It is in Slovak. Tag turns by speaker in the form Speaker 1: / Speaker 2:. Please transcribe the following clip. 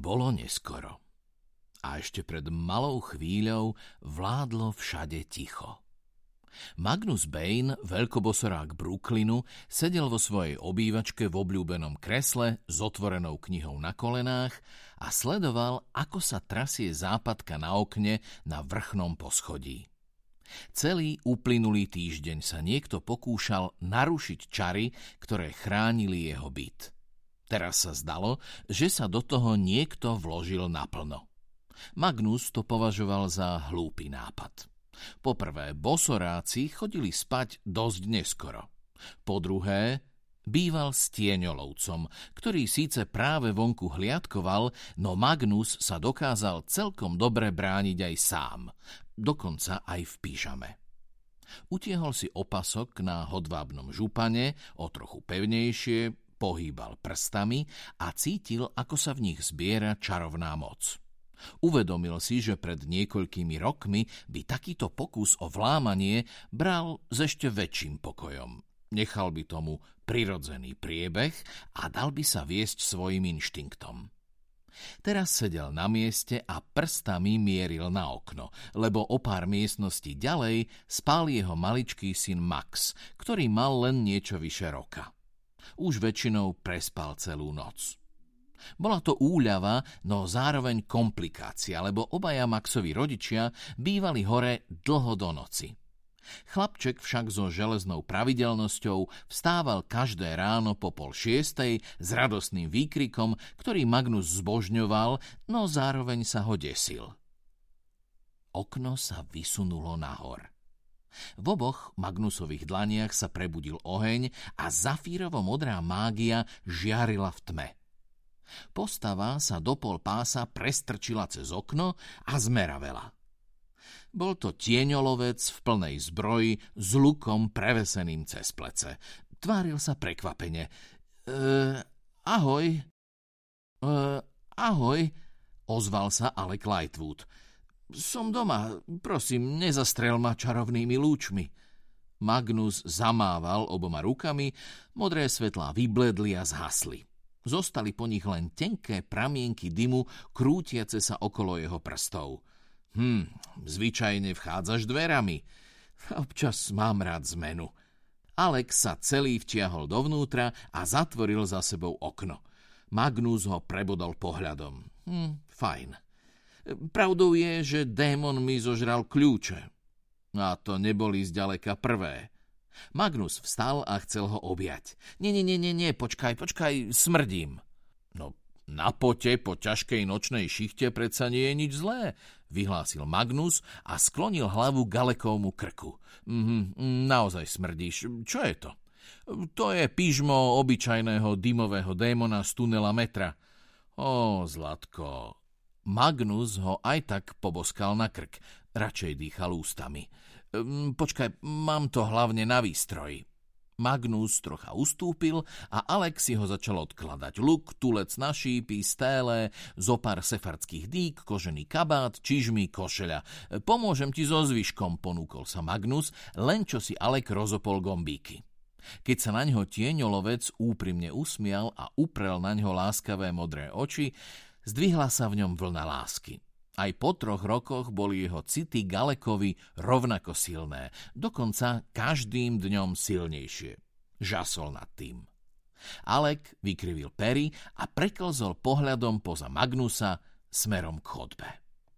Speaker 1: Bolo neskoro. A ešte pred malou chvíľou vládlo všade ticho. Magnus Bain, veľkobosorák Brooklynu, sedel vo svojej obývačke v obľúbenom kresle s otvorenou knihou na kolenách a sledoval, ako sa trasie západka na okne na vrchnom poschodí. Celý uplynulý týždeň sa niekto pokúšal narušiť čary, ktoré chránili jeho byt. Teraz sa zdalo, že sa do toho niekto vložil naplno. Magnus to považoval za hlúpy nápad. Poprvé, bosoráci chodili spať dosť neskoro. Po druhé, býval tieňolovcom, ktorý síce práve vonku hliadkoval, no Magnus sa dokázal celkom dobre brániť aj sám, dokonca aj v pížame. Utiehol si opasok na hodvábnom župane, o trochu pevnejšie, pohýbal prstami a cítil, ako sa v nich zbiera čarovná moc. Uvedomil si, že pred niekoľkými rokmi by takýto pokus o vlámanie bral s ešte väčším pokojom. Nechal by tomu prirodzený priebeh a dal by sa viesť svojim inštinktom. Teraz sedel na mieste a prstami mieril na okno, lebo o pár miestností ďalej spál jeho maličký syn Max, ktorý mal len niečo vyše roka. Už väčšinou prespal celú noc. Bola to úľava, no zároveň komplikácia, lebo obaja Maxovi rodičia bývali hore dlho do noci. Chlapček však so železnou pravidelnosťou vstával každé ráno po pol šiestej s radostným výkrikom, ktorý Magnus zbožňoval, no zároveň sa ho desil. Okno sa vysunulo nahor. V oboch Magnusových dlaniach sa prebudil oheň a zafírovo modrá mágia žiarila v tme. Postava sa do pol pása prestrčila cez okno a zmeravela. Bol to tieňolovec v plnej zbroji s lukom preveseným cez plece. Tváril sa prekvapene. E, ahoj. E, ahoj, ozval sa Alec Lightwood. Som doma, prosím, nezastrel ma čarovnými lúčmi. Magnus zamával oboma rukami, modré svetlá vybledli a zhasli. Zostali po nich len tenké pramienky dymu, krútiace sa okolo jeho prstov. Hm, zvyčajne vchádzaš dverami. Občas mám rád zmenu. Alex sa celý vtiahol dovnútra a zatvoril za sebou okno. Magnus ho prebodol pohľadom. Hm, fajn. Pravdou je, že démon mi zožral kľúče. A to neboli zďaleka prvé. Magnus vstal a chcel ho objať. Nie, nie, nie, nie, počkaj, počkaj, smrdím. No, na pote po ťažkej nočnej šichte predsa nie je nič zlé, vyhlásil Magnus a sklonil hlavu Galekovmu krku. Mm, naozaj smrdíš. Čo je to? To je pížmo obyčajného dymového démona z tunela metra. Ó, Zlatko. Magnus ho aj tak poboskal na krk. Radšej dýchal ústami. Hm, počkaj, mám to hlavne na výstroji. Magnus trocha ustúpil a Alex si ho začal odkladať. Luk, tulec na šípy, stélé, zopár sefardských dík, kožený kabát, čižmy, košeľa. Pomôžem ti so zvyškom, ponúkol sa Magnus, len čo si Alek rozopol gombíky. Keď sa na ňo tieňolovec úprimne usmial a uprel na ňo láskavé modré oči, zdvihla sa v ňom vlna lásky. Aj po troch rokoch boli jeho city Galekovi rovnako silné, dokonca každým dňom silnejšie. Žasol nad tým. Alek vykrivil pery a preklzol pohľadom poza Magnusa smerom k chodbe.